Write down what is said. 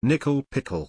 Nickel pickle.